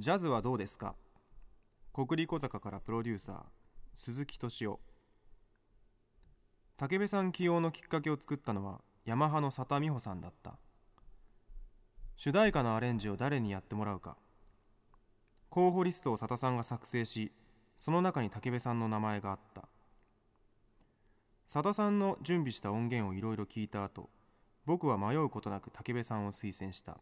ジャズはどうですか？国立小坂からプロデューサー鈴木敏夫。武部さん起用のきっかけを作ったのはヤマハの佐田美穂さんだった。主題歌のアレンジを誰にやってもらうか。候補リストを佐田さんが作成しその中に武部さんの名前があった。佐田さんの準備した音源をいろいろ聞いた後僕は迷うことなく武部さんを推薦した。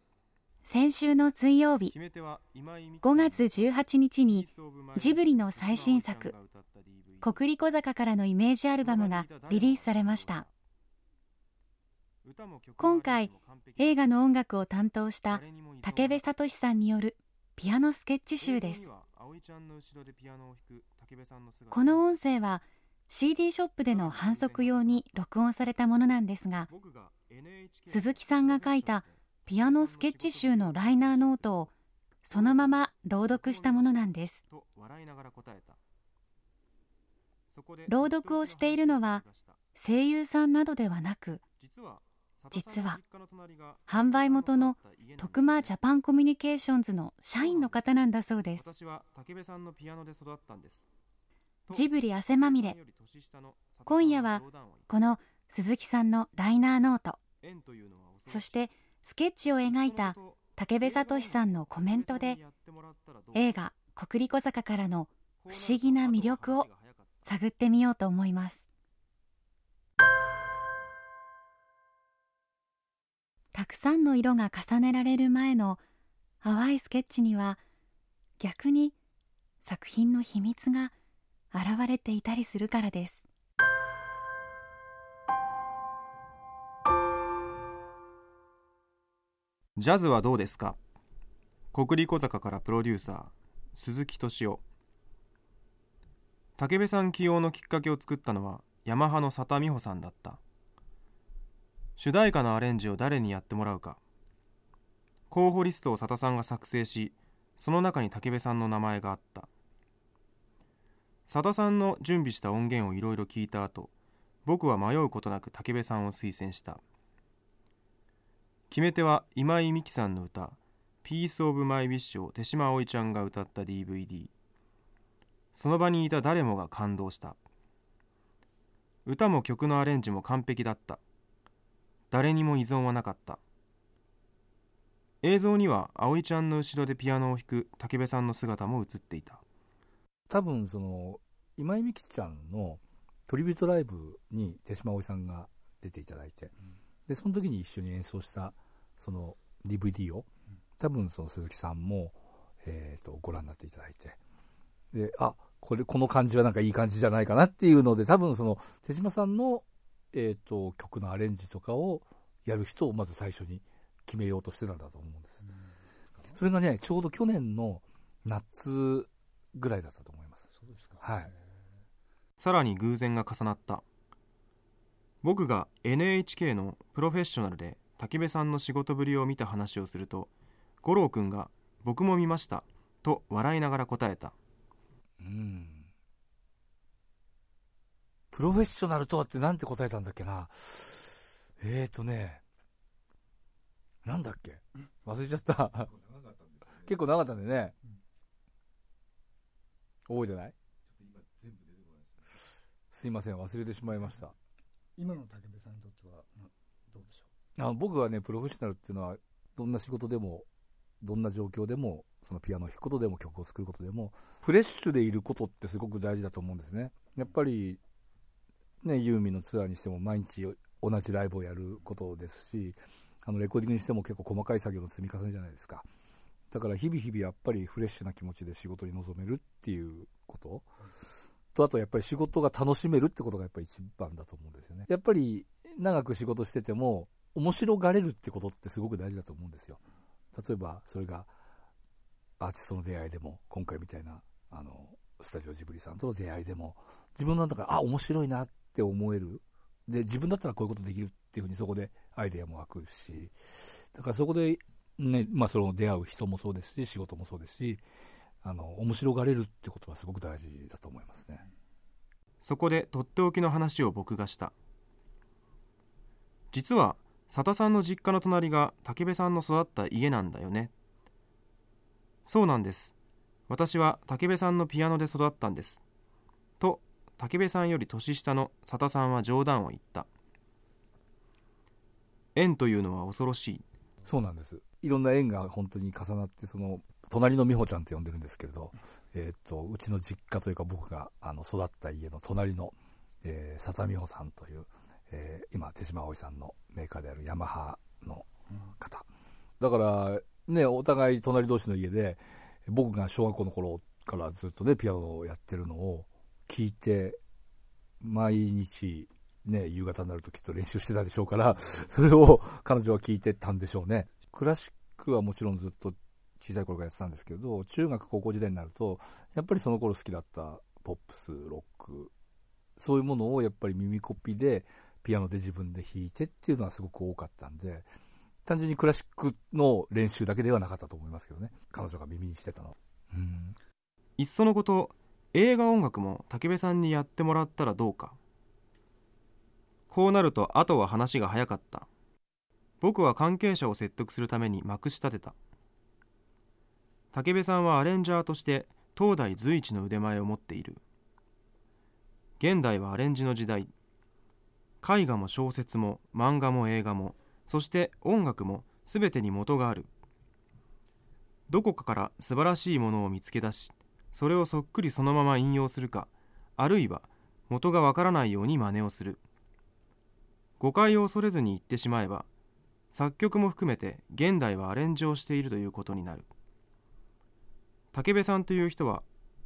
先週の水曜日5月18日にジブリの最新作「国立小坂からのイメージアルバム」がリリースされました。今回映画の音楽を担当した武部聡さんによるピアノスケッチ集です。この音声は CD ショップでの反則用に録音されたものなんですが鈴木さんが書いたピアノスケッチ集のライナーノートをそのまま朗読したものなんです。朗読をしているのは声優さんなどではなく実は販売元の徳間ジャパンコミュニケーションズの社員の方なんだそうです。ジブリ汗まみれ。今夜はこの鈴木さんのライナーノート。そしてスケッチを描いた武部聡さんのコメントで映画「国立小坂」からの不思議な魅力を探ってみようと思います。たくさんの色が重ねられる前の淡いスケッチには逆に作品の秘密が現れていたりするからです。ジャズはどうですか？国立小坂からプロデューサー鈴木敏夫。武部さん起用のきっかけを作ったのはヤマハの佐田美穂さんだった。主題歌のアレンジを誰にやってもらうか。候補リストを佐田さんが作成しその中に武部さんの名前があった。佐田さんの準備した音源をいろいろ聞いた後僕は迷うことなく武部さんを推薦した。決め手は今井美樹さんの歌「ピース・オブ・マイ・ウィッシュ」を手島葵ちゃんが歌った DVD その場にいた誰もが感動した。歌も曲のアレンジも完璧だった。誰にも依存はなかった。映像には葵ちゃんの後ろでピアノを弾く武部さんの姿も映っていた。多分その今井美樹ちゃんのトリビュートライブに手島葵さんが出ていただいて、うんでその時に一緒に演奏したその DVD を多分その鈴木さんも、えーと、ご覧になっていただいて。であこれこの感じはなんかいい感じじゃないかなっていうので多分その手島さんの、えーと、曲のアレンジとかをやる人をまず最初に決めようとしてたんだと思うんです、それがねちょうど去年の夏ぐらいだったと思います。はい。さらに偶然が重なった僕が NHK のプロフェッショナルで武部さんの仕事ぶりを見た話をすると五郎君が「僕も見ました」と笑いながら答えた。うん。プロフェッショナルとはって何て答えたんだっけな。えーとねなんだっけ？忘れちゃった。結構長かったんでね、覚えてない？すいません忘れてしまいました今の武部さんにとってはどうでしょう？あ僕はねプロフェッショナルっていうのはどんな仕事でもどんな状況でもそのピアノを弾くことでも曲を作ることでもフレッシュでいることってすごく大事だと思うんですね。やっぱりねユーミンのツアーにしても毎日同じライブをやることですしあのレコーディングにしても結構細かい作業の積み重ねじゃないですか。だから日々日々やっぱりフレッシュな気持ちで仕事に臨めるっていうこと、と、あとやっぱり仕事が楽しめるってことがやっぱり一番だと思うんですよね。やっぱり長く仕事してても、面白がれるってことってすごく大事だと思うんですよ。例えば、それがアーティストの出会いでも、今回みたいな、あの、スタジオジブリさんとの出会いでも、自分の中で、あ、面白いなって思える。で、自分だったらこういうことできるっていうふうにそこでアイデアも湧くし、だからそこで、ね、まあその出会う人もそうですし、仕事もそうですし、あの面白がれるってことはすごく大事だと思いますね。そこでとっておきの話を僕がした。実は佐田さんの実家の隣が武部さんの育った家なんだよね。そうなんです。私は武部さんのピアノで育ったんです。と武部さんより年下の佐田さんは冗談を言った。縁というのは恐ろしい。そうなんです。いろんな縁が本当に重なってその隣の美穂ちゃんって呼んでるんですけれど、えーと、うちの実家というか僕があの育った家の隣の、えー、佐田美穂さんという、えー、今手島葵さんのメーカーであるヤマハの方、だからねお互い隣同士の家で僕が小学校の頃からずっとねピアノをやってるのを聞いて毎日ね夕方になるときっと練習してたでしょうからそれを彼女は聞いてたんでしょうね。クラシックはもちろんずっと小さい頃からやってたんですけど中学高校時代になるとやっぱりその頃好きだったポップスロックそういうものをやっぱり耳コピでピアノで自分で弾いてっていうのはすごく多かったんで単純にクラシックの練習だけではなかったと思いますけどね。彼女が耳にしてたのうん。いっそのこと映画音楽も武部さんにやってもらったらどうか。こうなるとあとは話が早かった。僕は関係者を説得するためにまくし立てた。武部さんはアレンジャーとして当代随一の腕前を持っている。現代はアレンジの時代。絵画も小説も漫画も映画もそして音楽も全てに元がある。どこかから素晴らしいものを見つけ出しそれをそっくりそのまま引用するかあるいは元がわからないように真似をする。誤解を恐れずに言ってしまえば作曲も含めて現代はアレンジをしているということになる。武部さんという人は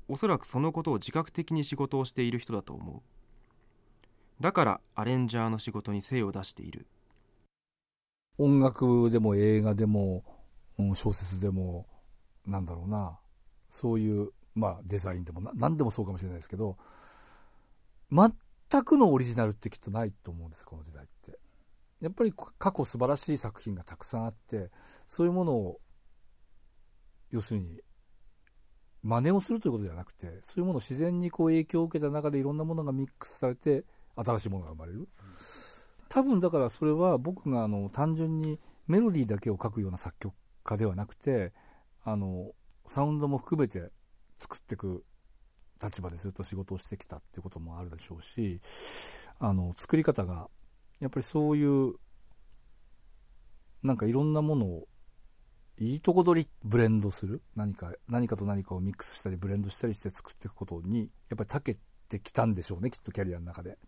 おそらくそのことを自覚的に仕事をしている人だと思う。だからアレンジャーの仕事に精を出している。音楽でも映画でも小説でもなんだろうな。そういうまあデザインでも何でもそうかもしれないですけど全くのオリジナルってきっとないと思うんですこの時代って。やっぱり過去素晴らしい作品がたくさんあってそういうものを要するに真似をするということではなくてそういうものを自然にこう影響を受けた中でいろんなものがミックスされて新しいものが生まれる、多分だからそれは僕があの単純にメロディーだけを書くような作曲家ではなくてあのサウンドも含めて作っていく立場でずっと仕事をしてきたっていうこともあるでしょうしあの作り方がやっぱりそういうなんかいろんなものをいいとこ取りブレンドする？何か何かと何かをミックスしたりブレンドしたりして作っていくことにやっぱり長けてきたんでしょうねきっとキャリアの中で。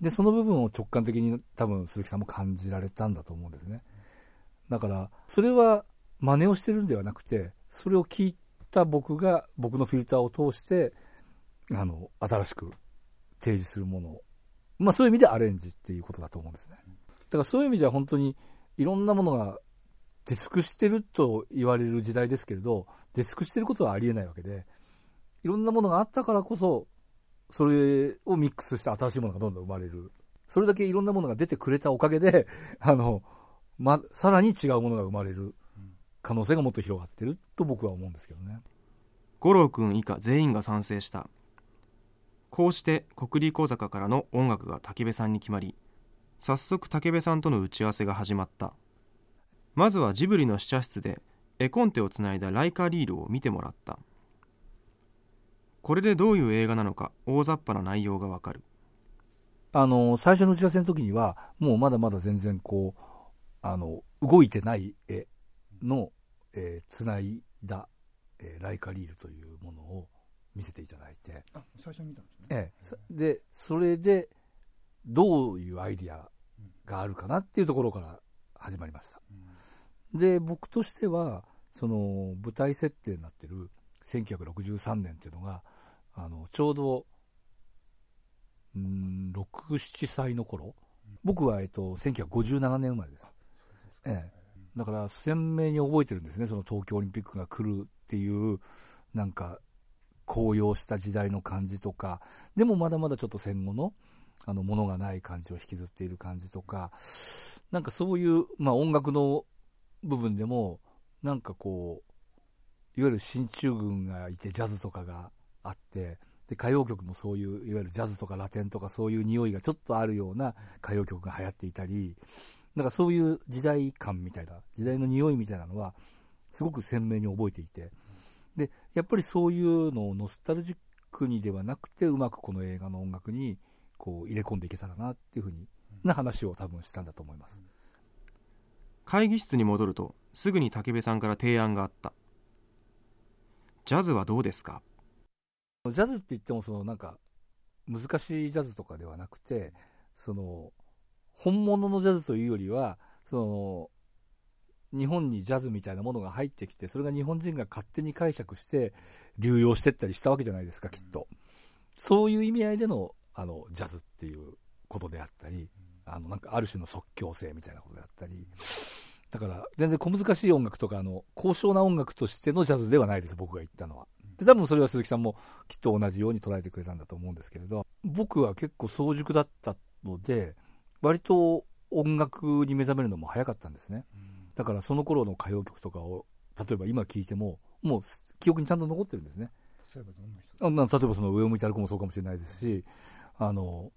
でその部分を直感的に多分鈴木さんも感じられたんだと思うんですね。だからそれは真似をしてるんではなくてそれを聞いた僕が僕のフィルターを通してあの新しく提示するものを。まあそういう意味でアレンジっていうことだと思うんですね。だからそういう意味では本当にいろんなものが出尽くしてると言われる時代ですけれど出尽くしてることはありえないわけでいろんなものがあったからこそそれをミックスして新しいものがどんどん生まれる。それだけいろんなものが出てくれたおかげで あの、ま、さらに違うものが生まれる。可能性がもっと広がってると僕は思うんですけどね。五郎君以下全員が賛成した。こうして国立講坂からの音楽が武部さんに決まり早速武部さんとの打ち合わせが始まった。まずはジブリの試写室で絵コンテをつないだライカリールを見てもらった。これでどういう映画なのか大雑把な内容がわかる。あの最初の打ち合わせの時にはもうまだまだ全然こうあの動いてない絵の、えー、つないだ、えー、ライカリールというものを見せていただいて。あ最初に見たんですね、ええ、でそれでどういうアイディアがあるかなっていうところから始まりました、うんで僕としてはその舞台設定になってる1963年っていうのがあのちょうど67歳の頃。僕は、えっと、1957年生まれです、ええ、だから鮮明に覚えてるんですねその東京オリンピックが来るっていうなんか高揚した時代の感じとか。でもまだまだちょっと戦後のあのものがない感じを引きずっている感じとか。なんかそういう、まあ、音楽の部分でもなんかこういわゆる進駐軍がいてジャズとかがあってで歌謡曲もそういういわゆるジャズとかラテンとかそういう匂いがちょっとあるような歌謡曲が流行っていたりだかそういう時代感みたいな時代の匂いみたいなのはすごく鮮明に覚えていてで、やっぱりそういうのをノスタルジックにではなくて、うまくこの映画の音楽にこう入れ込んでいけたらなっていうふうにな話を多分したんだと思います。会議室に戻るとすぐに武部さんから提案があった。ジャズはどうですか？ジャズって言ってもそのなんか難しいジャズとかではなくてその本物のジャズというよりはその日本にジャズみたいなものが入ってきてそれが日本人が勝手に解釈して流用してったりしたわけじゃないですかきっと。そういう意味合いでのあのジャズっていうことであったりあのなんかある種の即興性みたいなことであったり。だから全然小難しい音楽とかあの高尚な音楽としてのジャズではないです僕が言ったのは。で多分それは鈴木さんもきっと同じように捉えてくれたんだと思うんですけれど僕は結構早熟だったので割と音楽に目覚めるのも早かったんですね、だからその頃の歌謡曲とかを例えば今聴いてももう記憶にちゃんと残ってるんですね。例えばどんな人例えばその上を向いて歩くもそうかもしれないですしあの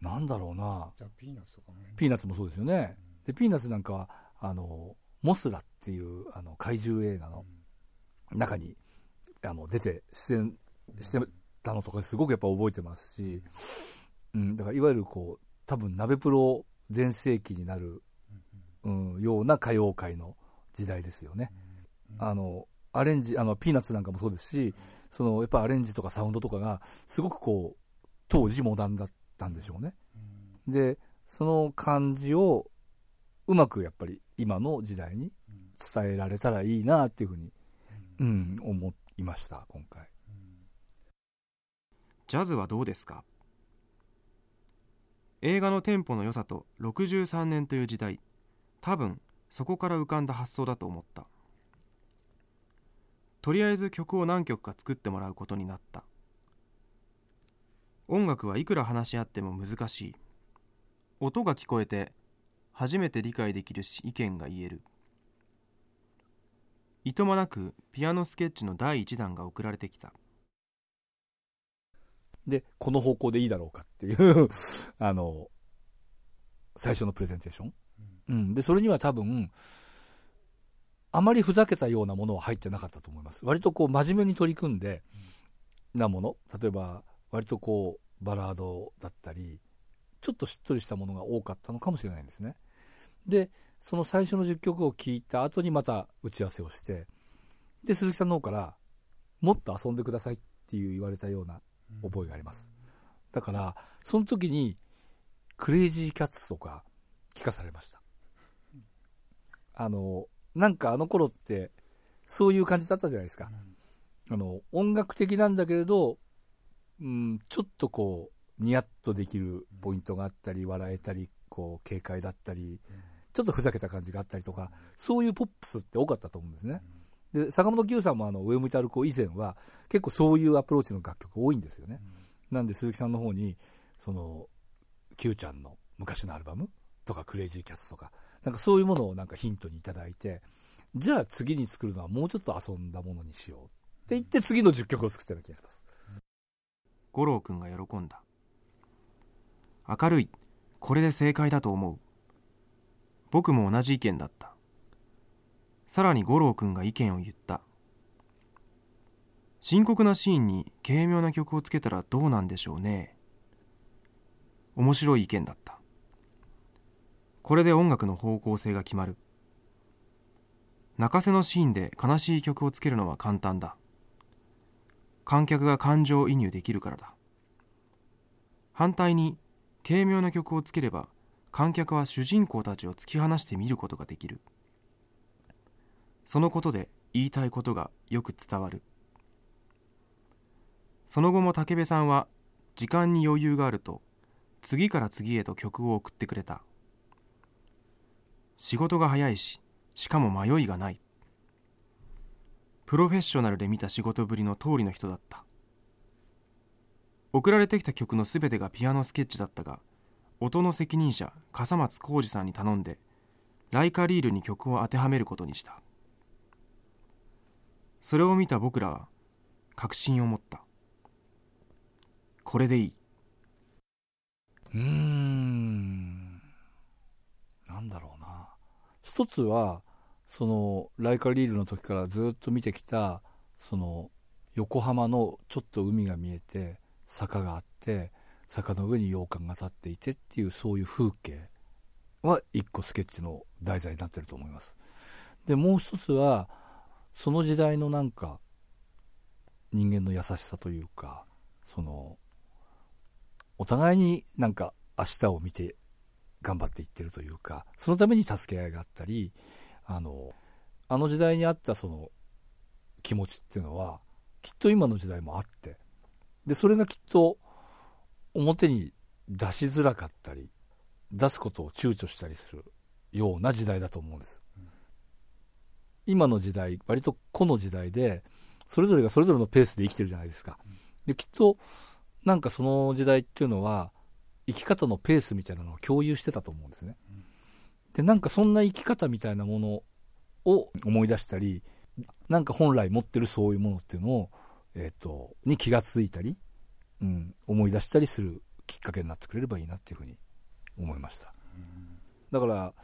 なんだろうな。じゃあピーナッツとかもね。ピーナッツもそうですよね、でピーナッツなんかはあのモスラっていうあの怪獣映画の中にあの出て出演してたのとかすごくやっぱ覚えてますし、うん、だからいわゆるこう多分鍋プロ全盛期になる、うん、ような歌謡界の時代ですよね。あのアレンジあのピーナッツなんかもそうですしそのやっぱアレンジとかサウンドとかがすごくこう当時モダンだったんでしょうね。でその感じをうまくやっぱり今の時代に伝えられたらいいなっていうふうに、うん、思いました今回。ジャズはどうですか？映画のテンポの良さと63年という時代。多分そこから浮かんだ発想だと思った。とりあえず曲を何曲か作ってもらうことになった。音楽はいくら話し合っても難しい。音が聞こえて初めて理解できるし意見が言える。いとまなくピアノスケッチの第1弾が送られてきた。でこの方向でいいだろうかっていう あの最初のプレゼンテーション、うん、でそれには多分あまりふざけたようなものは入ってなかったと思います。割とこう真面目に取り組んでなもの。例えば割とこうバラードだったりちょっとしっとりしたものが多かったのかもしれないんですねでその最初の10曲を聴いた後にまた打ち合わせをしてで鈴木さんの方からもっと遊んでくださいっていう言われたような覚えがあります。だからその時にクレイジーキャッツとか聞かされました。あのなんかあの頃ってそういう感じだったじゃないですか、あの音楽的なんだけれど、うん、ちょっとこうニヤッとできるポイントがあったり笑えたりこう軽快だったり、ちょっとふざけた感じがあったりとかそういうポップスって多かったと思うんですね、で坂本九さんもあの上向いて歩こう以前は結構そういうアプローチの楽曲多いんですよね、なんで鈴木さんの方にその Q ちゃんの昔のアルバムとかクレイジーキャッツとかなんかそういうものをなんかヒントにいただいてじゃあ次に作るのはもうちょっと遊んだものにしようって言って次の10曲を作ったような気がします。五郎くんが喜んだ。明るい。これで正解だと思う。僕も同じ意見だった。さらに五郎くんが意見を言った。深刻なシーンに軽妙な曲をつけたらどうなんでしょうね。面白い意見だった。これで音楽の方向性が決まる。泣かせのシーンで悲しい曲をつけるのは簡単だ。観客が感情移入できるからだ。反対に軽妙な曲をつければ観客は主人公たちを突き放して見ることができる。そのことで言いたいことがよく伝わる。その後も武部さんは時間に余裕があると次から次へと曲を送ってくれた。仕事が早いししかも迷いがない。プロフェッショナルで見た仕事ぶりの通りの人だった。送られてきた曲のすべてがピアノスケッチだったが音の責任者笠松浩二さんに頼んでライカリールに曲を当てはめることにした。それを見た僕らは確信を持った。これでいい。うん。なんだろうな。一つはそのライカリールの時からずっと見てきたその横浜のちょっと海が見えて坂があって坂の上に洋館が立っていてっていうそういう風景は一個スケッチの題材になってると思います。でもう一つはその時代のなんか人間の優しさというかそのお互いになんか明日を見て頑張っていってるというかそのために助け合いがあったりあのあの時代にあったその気持ちっていうのはきっと今の時代もあってでそれがきっと表に出しづらかったり出すことを躊躇したりするような時代だと思うんです、うん、今の時代割と個の時代でそれぞれがそれぞれのペースで生きてるじゃないですか、うん、できっとなんかその時代っていうのは生き方のペースみたいなのを共有してたと思うんですね、うん、でなんかそんな生き方みたいなものを思い出したりなんか本来持ってるそういうものっていうのを、えっ、ー、とに気がついたり、うん、思い出したりするきっかけになってくれればいいなっていうふうに思いました、うん、だから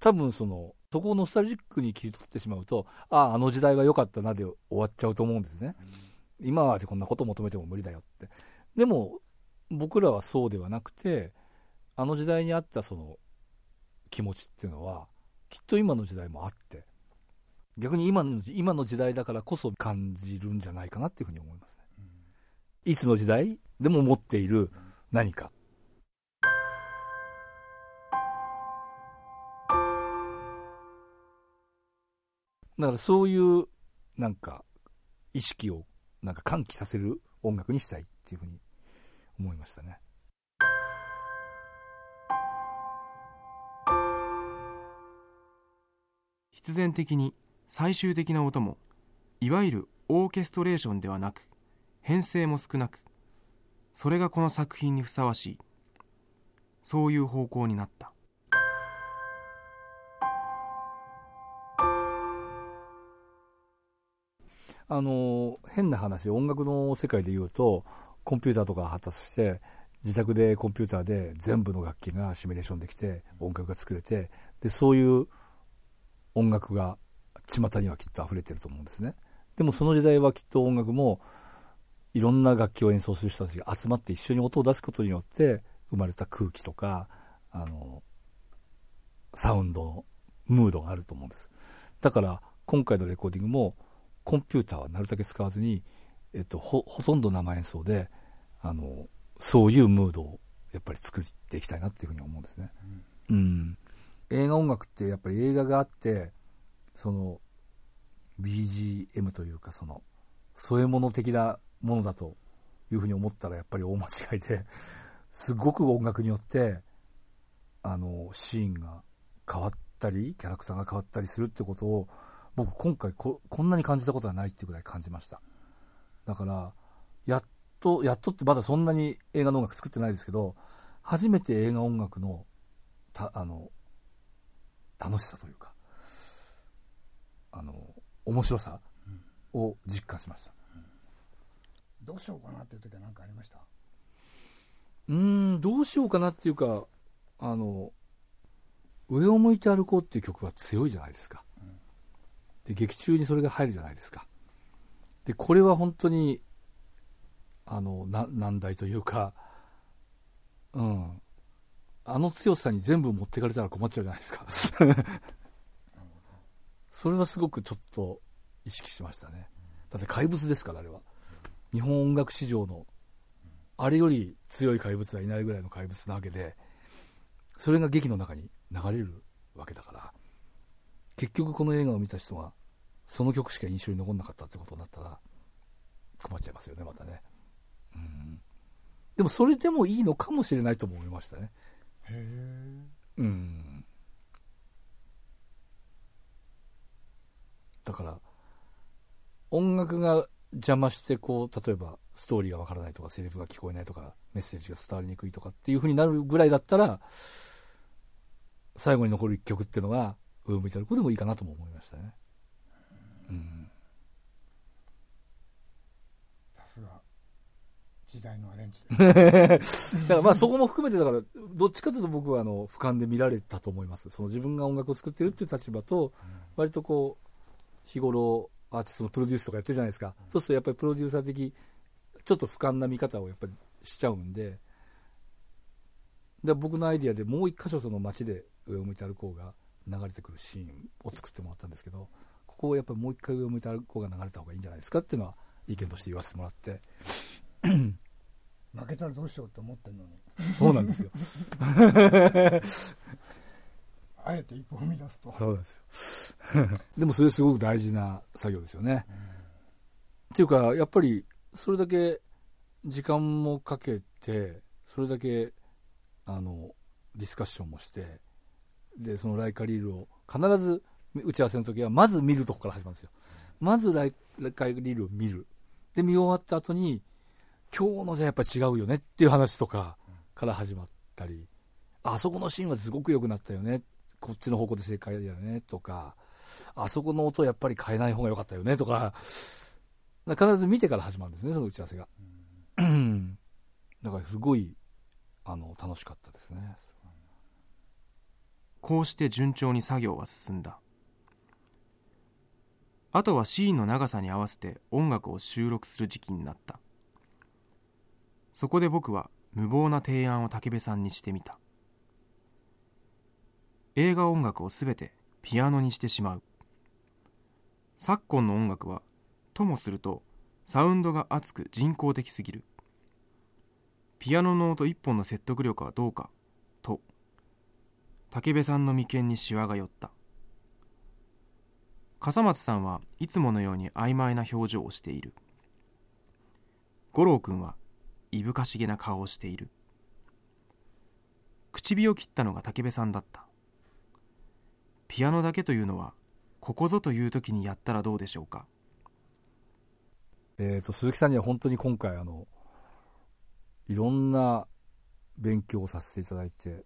多分そのそこをノスタルジックに切り取ってしまうとあああの時代は良かったなで終わっちゃうと思うんですね、うん、今はこんなこと求めても無理だよって。でも僕らはそうではなくてあの時代にあったその気持ちっていうのはきっと今の時代もあって逆に今の今の時代だからこそ感じるんじゃないかなっていうふうに思いますいつの時代でも持っている何か、だからそういうなんか意識をなんか喚起させる音楽にしたいっていうふうに思いましたね。必然的に最終的な音もいわゆるオーケストレーションではなく編成も少なくそれがこの作品にふさわしい。そういう方向になった。あの変な話音楽の世界でいうとコンピューターとか発達して自宅でコンピューターで全部の楽器がシミュレーションできて音楽が作れてでそういう音楽が巷にはきっと溢れてると思うんですね。でもその時代はきっと音楽もいろんな楽器を演奏する人たちが集まって一緒に音を出すことによって生まれた空気とかあのサウンドのムードがあると思うんです。だから今回のレコーディングもコンピューターはなるだけ使わずに、えっと、ほほとんど生演奏であのそういうムードをやっぱり作っていきたいなっていうふうに思うんですね、うん、映画音楽ってやっぱり映画があってその BGM というかその添え物的なものだというふうに思ったらやっぱり大間違いで すごく音楽によってあのシーンが変わったりキャラクターが変わったりするってことを僕今回ここんなに感じたことはないってぐらい感じました。だからやっとやっとってまだそんなに映画の音楽作ってないですけど初めて映画音楽のたあの楽しさというかあの面白さを実感しました、どうしようかなっていう時は何かありました？うんどうしようかなっていうかあの「上を向いて歩こう」っていう曲は強いじゃないですか、うん、で劇中にそれが入るじゃないですか。でこれは本当にあのな難題というかうん。あの強さに全部持ってかれたら困っちゃうじゃないですか。それはすごくちょっと意識しましたね。だって怪物ですからあれは日本音楽史上のあれより強い怪物はいないぐらいの怪物なわけでそれが劇の中に流れるわけだから結局この映画を見た人がその曲しか印象に残んなかったってことになったら困っちゃいますよねまたね。うん。でもそれでもいいのかもしれないとも思いましたね。へえ。うん。だから音楽が邪魔してこう例えばストーリーがわからないとかセリフが聞こえないとかメッセージが伝わりにくいとかっていう風になるぐらいだったら最後に残る一曲っていうのが上を向いてる子でもいいかなとも思いましたね。うん、さすが時代のアレンジ だからまあそこも含めてだからどっちかというと僕はあの俯瞰で見られたと思います。その自分が音楽を作ってるっていう立場と割とこう日頃アーティストのプロデュースとかやってるじゃないですか、そうするとやっぱりプロデューサー的ちょっと俯瞰な見方をやっぱりしちゃうんで。で僕のアイディアでもう一箇所その街で上を向いて歩こうが流れてくるシーンを作ってもらったんですけどここをやっぱりもう一回上を向いて歩こうが流れた方がいいんじゃないですかっていうのは意見として言わせてもらって。負けたらどうしようって思ってんのに。そうなんですよあえて一歩踏み出すと。そうですよ。でもそれすごく大事な作業ですよね、っていうかやっぱりそれだけ時間もかけてそれだけあのディスカッションもしてでそのライカリールを必ず打ち合わせの時はまず見るとこから始まるんですよ。まずライカリールを見る。で見終わった後に今日のじゃやっぱ違うよねっていう話とかから始まったりあそこのシーンはすごく良くなったよねこっちの方向で正解だよねとかあそこの音やっぱり変えない方が良かったよねとか必ず見てから始まるんですねその打ち合わせが、だからすごいあの楽しかったですね。こうして順調に作業は進んだ。あとはシーンの長さに合わせて音楽を収録する時期になった。そこで僕は無謀な提案を武部さんにしてみた。映画音楽をすべてピアノにしてしまう。昨今の音楽はともするとサウンドが熱く人工的すぎる。ピアノの音一本の説得力はどうかと武部さんの眉間にしわが寄った。笠松さんはいつものように曖昧な表情をしている。五郎君はいぶかしげな顔をしている。口火を切ったのが武部さんだった。ピアノだけというのはここぞという時にやったらどうでしょうか？えーと、鈴木さんには本当に今回あのいろんな勉強をさせていただいて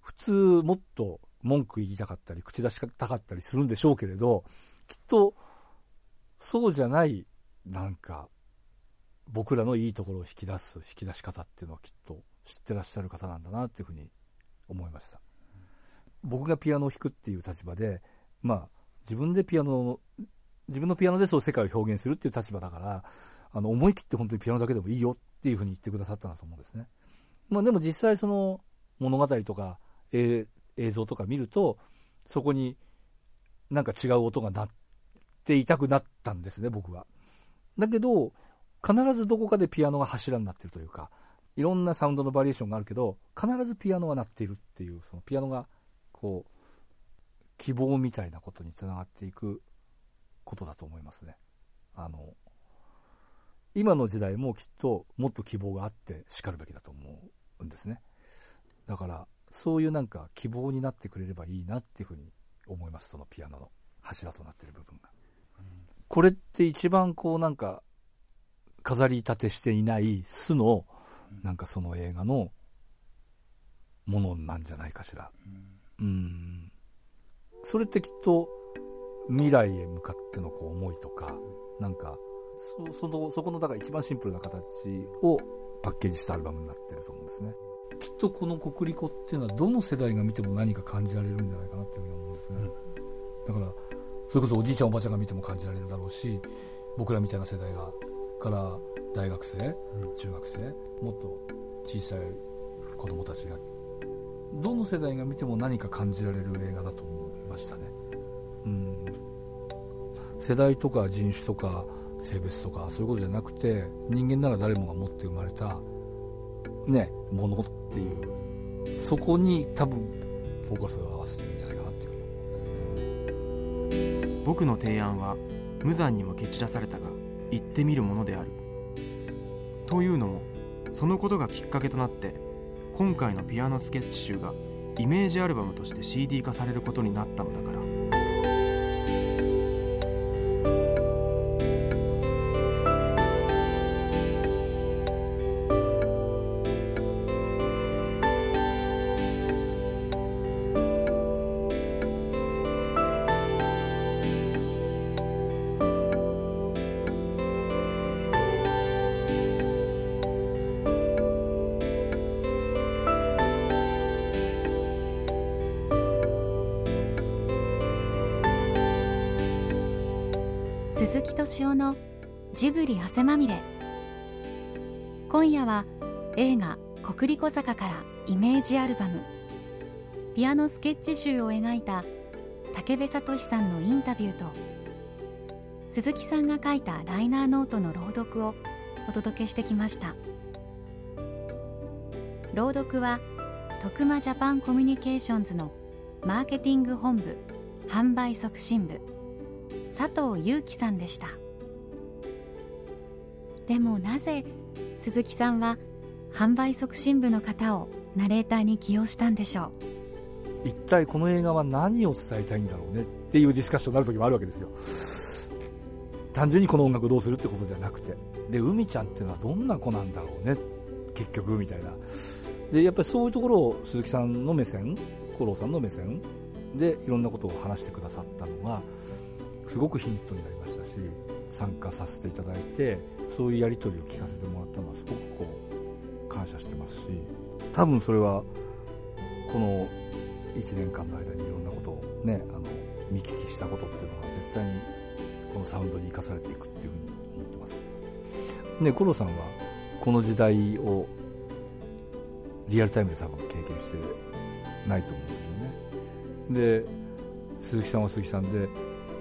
普通もっと文句言いたかったり口出したかったりするんでしょうけれどきっとそうじゃないなんか僕らのいいところを引き出す引き出し方っていうのはきっと知ってらっしゃる方なんだなっていうふうに思いました。僕がピアノを弾くっていう立場でまあ自分でピアノを自分のピアノでそう世界を表現するっていう立場だからあの思い切って本当にピアノだけでもいいよっていうふうに言ってくださったんだと思うんですね。まあ、でも実際その物語とか、え映像とか見るとそこになんか違う音が鳴っていたくなったんですね僕は。だけど必ずどこかでピアノが柱になってるというかいろんなサウンドのバリエーションがあるけど必ずピアノは鳴っているっていうそのピアノがこう希望みたいなことにつながっていくことだと思いますね。あの今の時代もきっともっと希望があってしかるべきだと思うんですね。だからそういうなんか希望になってくれればいいなっていうふうに思いますそのピアノの柱となってる部分が。これって一番こうなんか飾り立てしていない巣のなんかその映画のものなんじゃないかしら。うん。それってきっと未来へ向かってのこう思いとかなんかそそのそこのだから一番シンプルな形をパッケージしたアルバムになってると思うんですね。きっとこの「コクリコ」っていうのはどの世代が見ても何か感じられるんじゃないかなっていうふうに思うんですね、うん、だからそれこそおじいちゃんおばあちゃんが見ても感じられるだろうし僕らみたいな世代がから大学生、うん、中学生もっと小さい子供たちがどの世代が見ても何か感じられる映画だと思いましたね。うん。世代とか人種とか性別とかそういうことじゃなくて人間なら誰もが持って生まれたねものっていうそこに多分フォーカスを合わせてるんじゃないかなっていうふうに思うんですね。僕の提案は無残にも蹴散らされたが言ってみるものである。というのもそのことがきっかけとなって今回のピアノスケッチ集がイメージアルバムとして CD 化されることになったのだから。鈴木敏夫のジブリ汗まみれ。今夜は映画「国立小坂」からイメージアルバム。ピアノスケッチ集を描いた武部聡さんのインタビューと鈴木さんが書いたライナーノートの朗読をお届けしてきました。朗読は徳間ジャパンコミュニケーションズのマーケティング本部販売促進部。佐藤祐樹さんでした。でもなぜ鈴木さんは販売促進部の方をナレーターに起用したんでしょう。一体この映画は何を伝えたいんだろうねっていうディスカッションになる時もあるわけですよ。単純にこの音楽どうするってことじゃなくて。で海ちゃんっていうのはどんな子なんだろうね結局みたいな。でやっぱりそういうところを鈴木さんの目線五郎さんの目線でいろんなことを話してくださったのがすごくヒントになりましたし参加させていただいてそういうやり取りを聞かせてもらったのはすごくこう感謝してますし多分それはこの1年間の間にいろんなことをねあの見聞きしたことっていうのは絶対にこのサウンドに生かされていくっていうふうに思ってます。で五郎さんはこの時代をリアルタイムで多分経験してないと思うんですよね。で鈴木さんは鈴木さんで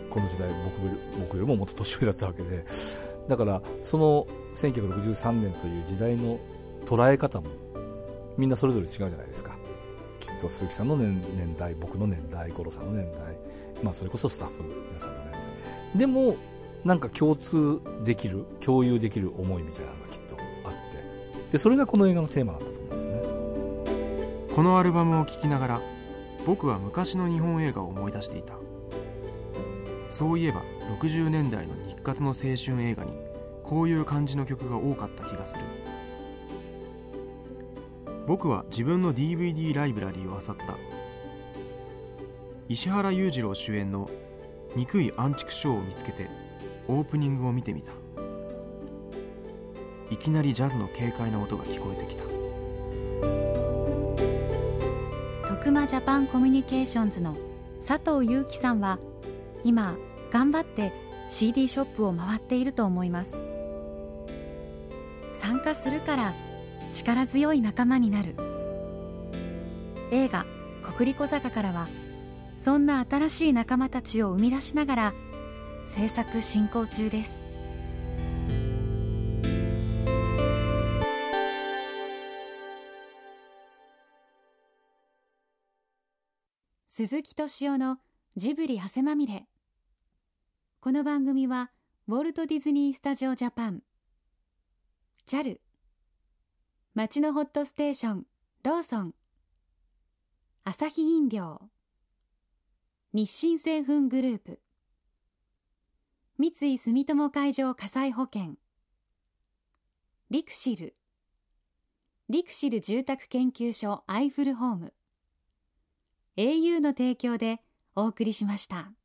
この時代僕僕よりももっと年上だったわけで。だからその1963年という時代の捉え方もみんなそれぞれ違うじゃないですか。きっと鈴木さんの年年代僕の年代五郎さんの年代まあそれこそスタッフ皆さんの年代。でもなんか共通できる共有できる思いみたいなのがきっとあって。でそれがこの映画のテーマなんだと思うんですね。このアルバムを聴きながら僕は昔の日本映画を思い出していた。そういえば60年代の日活の青春映画にこういう感じの曲が多かった気がする。僕は自分の DVD ライブラリーを漁った。石原裕次郎主演の「憎いアンチクショー」を見つけてオープニングを見てみた。いきなりジャズの軽快な音が聞こえてきた。徳間ジャパンコミュニケーションズの佐藤祐樹さんは今頑張って CD ショップを回っていると思います。参加するから力強い仲間になる。映画「国立小坂」からはそんな新しい仲間たちを生み出しながら制作進行中です。鈴木敏夫のジブリ汗まみれ。この番組はウォルト・ディズニー・スタジオ・ジャパン。JAL 町のホットステーションローソン。アサヒ飲料。日清製粉グループ。三井住友海上火災保険。リクシル。リクシル住宅研究所アイフルホーム。au の提供でお送りしました。